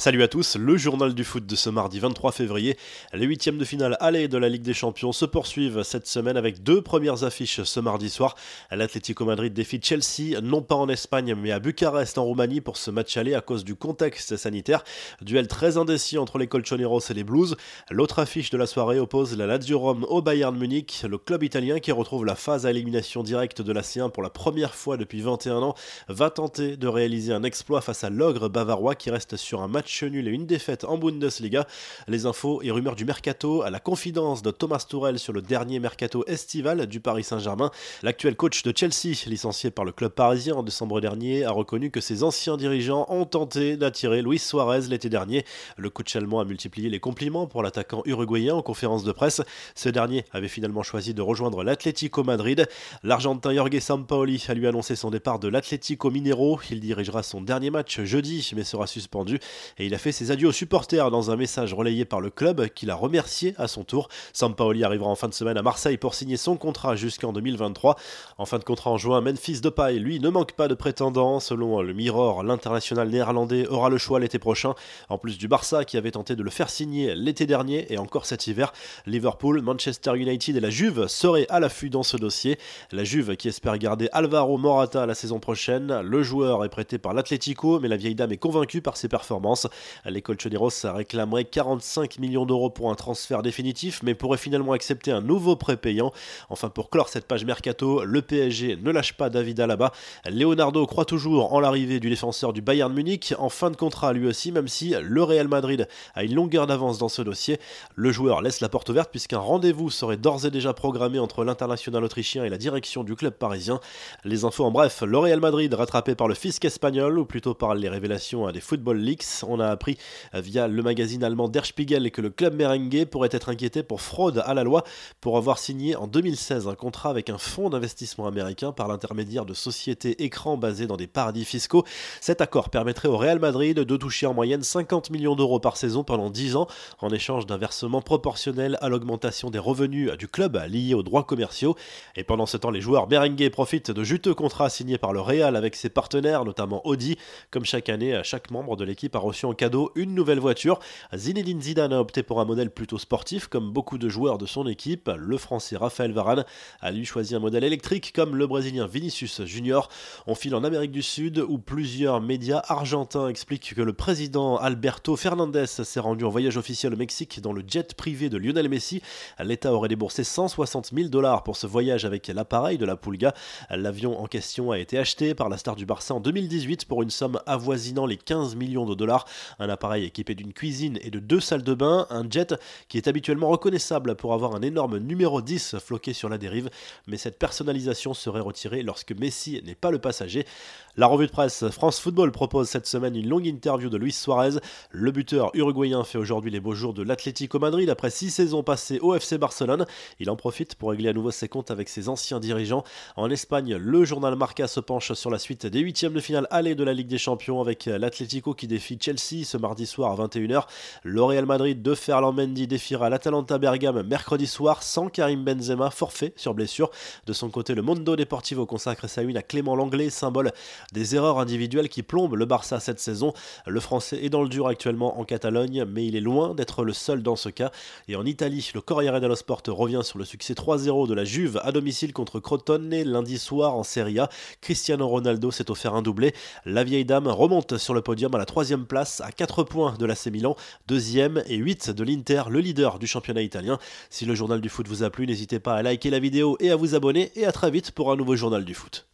Salut à tous, le journal du foot de ce mardi 23 février. Les huitièmes de finale aller de la Ligue des Champions se poursuivent cette semaine avec deux premières affiches ce mardi soir. L'Atlético Madrid défie Chelsea, non pas en Espagne mais à Bucarest en Roumanie pour ce match aller à cause du contexte sanitaire. Duel très indécis entre les Colchoneros et les Blues. L'autre affiche de la soirée oppose la Lazio Rome au Bayern Munich, le club italien qui retrouve la phase à élimination directe de la C1 pour la première fois depuis 21 ans va tenter de réaliser un exploit face à l'ogre bavarois qui reste sur un match nul et une défaite en Bundesliga. Les infos et rumeurs du mercato à la confidence de Thomas Tourel sur le dernier mercato estival du Paris Saint-Germain. L'actuel coach de Chelsea, licencié par le club parisien en décembre dernier, a reconnu que ses anciens dirigeants ont tenté d'attirer Luis Suarez l'été dernier. Le coach allemand a multiplié les compliments pour l'attaquant uruguayen en conférence de presse. Ce dernier avait finalement choisi de rejoindre l'Atlético Madrid. L'Argentin Jorge Sampaoli a lui annoncé son départ de l'Atlético Minero. Il dirigera son dernier match jeudi mais sera suspendu et il a fait ses adieux aux supporters dans un message relayé par le club qu'il a remercié à son tour. Sampaoli arrivera en fin de semaine à Marseille pour signer son contrat jusqu'en 2023. En fin de contrat en juin, Memphis Depay, lui, ne manque pas de prétendants. Selon le Mirror, l'international néerlandais aura le choix l'été prochain. En plus du Barça qui avait tenté de le faire signer l'été dernier et encore cet hiver, Liverpool, Manchester United et la Juve seraient à l'affût dans ce dossier. La Juve qui espère garder Alvaro Morata la saison prochaine. Le joueur est prêté par l'Atlético, mais la vieille dame est convaincue par ses performances. Les Colchoneros réclamerait 45 millions d'euros pour un transfert définitif, mais pourrait finalement accepter un nouveau prêt payant. Enfin, pour clore cette page mercato, le PSG ne lâche pas David Alaba. Leonardo croit toujours en l'arrivée du défenseur du Bayern Munich, en fin de contrat lui aussi, même si le Real Madrid a une longueur d'avance dans ce dossier. Le joueur laisse la porte ouverte puisqu'un rendez-vous serait d'ores et déjà programmé entre l'international autrichien et la direction du club parisien. Les infos en bref, le Real Madrid rattrapé par le fisc espagnol, ou plutôt par les révélations des Football Leaks. On a appris via le magazine allemand Der Spiegel que le club merengue pourrait être inquiété pour fraude à la loi pour avoir signé en 2016 un contrat avec un fonds d'investissement américain par l'intermédiaire de sociétés écrans basées dans des paradis fiscaux. Cet accord permettrait au Real Madrid de toucher en moyenne 50 millions d'euros par saison pendant 10 ans en échange d'un versement proportionnel à l'augmentation des revenus du club liés aux droits commerciaux. Et pendant ce temps, les joueurs merengue profitent de juteux contrats signés par le Real avec ses partenaires, notamment Audi. Comme chaque année, chaque membre de l'équipe a reçu en cadeau une nouvelle voiture. Zinedine Zidane a opté pour un modèle plutôt sportif, comme beaucoup de joueurs de son équipe. Le français Raphaël Varane a lui choisi un modèle électrique, comme le brésilien Vinicius Junior. On file en Amérique du Sud, où plusieurs médias argentins expliquent que le président Alberto Fernandez s'est rendu en voyage officiel au Mexique dans le jet privé de Lionel Messi. L'État aurait déboursé 160 000 dollars pour ce voyage avec l'appareil de la Pulga. L'avion en question a été acheté par la star du Barça en 2018 pour une somme avoisinant les 15 millions de dollars. Un appareil équipé d'une cuisine et de deux salles de bain, un jet qui est habituellement reconnaissable pour avoir un énorme numéro 10 floqué sur la dérive, mais cette personnalisation serait retirée lorsque Messi n'est pas le passager. La revue de presse France Football propose cette semaine une longue interview de Luis Suarez. Le buteur uruguayen fait aujourd'hui les beaux jours de l'Atlético Madrid après six saisons passées au FC Barcelone. Il en profite pour régler à nouveau ses comptes avec ses anciens dirigeants. En Espagne, le journal Marca se penche sur la suite des huitièmes de finale aller de la Ligue des Champions avec l'Atlético qui défie Chelsea ce mardi soir à 21h. Le Real Madrid de Ferland Mendy défiera l'Atalanta Bergame mercredi soir sans Karim Benzema, forfait sur blessure. De son côté, le Mondo Deportivo consacre sa une à Clément Langlais, symbole des erreurs individuelles qui plombent le Barça cette saison. Le Français est dans le dur actuellement en Catalogne, mais il est loin d'être le seul dans ce cas. Et en Italie, le Corriere dello Sport revient sur le succès 3-0 de la Juve à domicile contre Crotone lundi soir en Serie A. Cristiano Ronaldo s'est offert un doublé. La vieille dame remonte sur le podium à la troisième place à 4 points de l'AC Milan, deuxième et 8 de l'Inter, le leader du championnat italien. Si le journal du foot vous a plu, n'hésitez pas à liker la vidéo et à vous abonner et à très vite pour un nouveau journal du foot.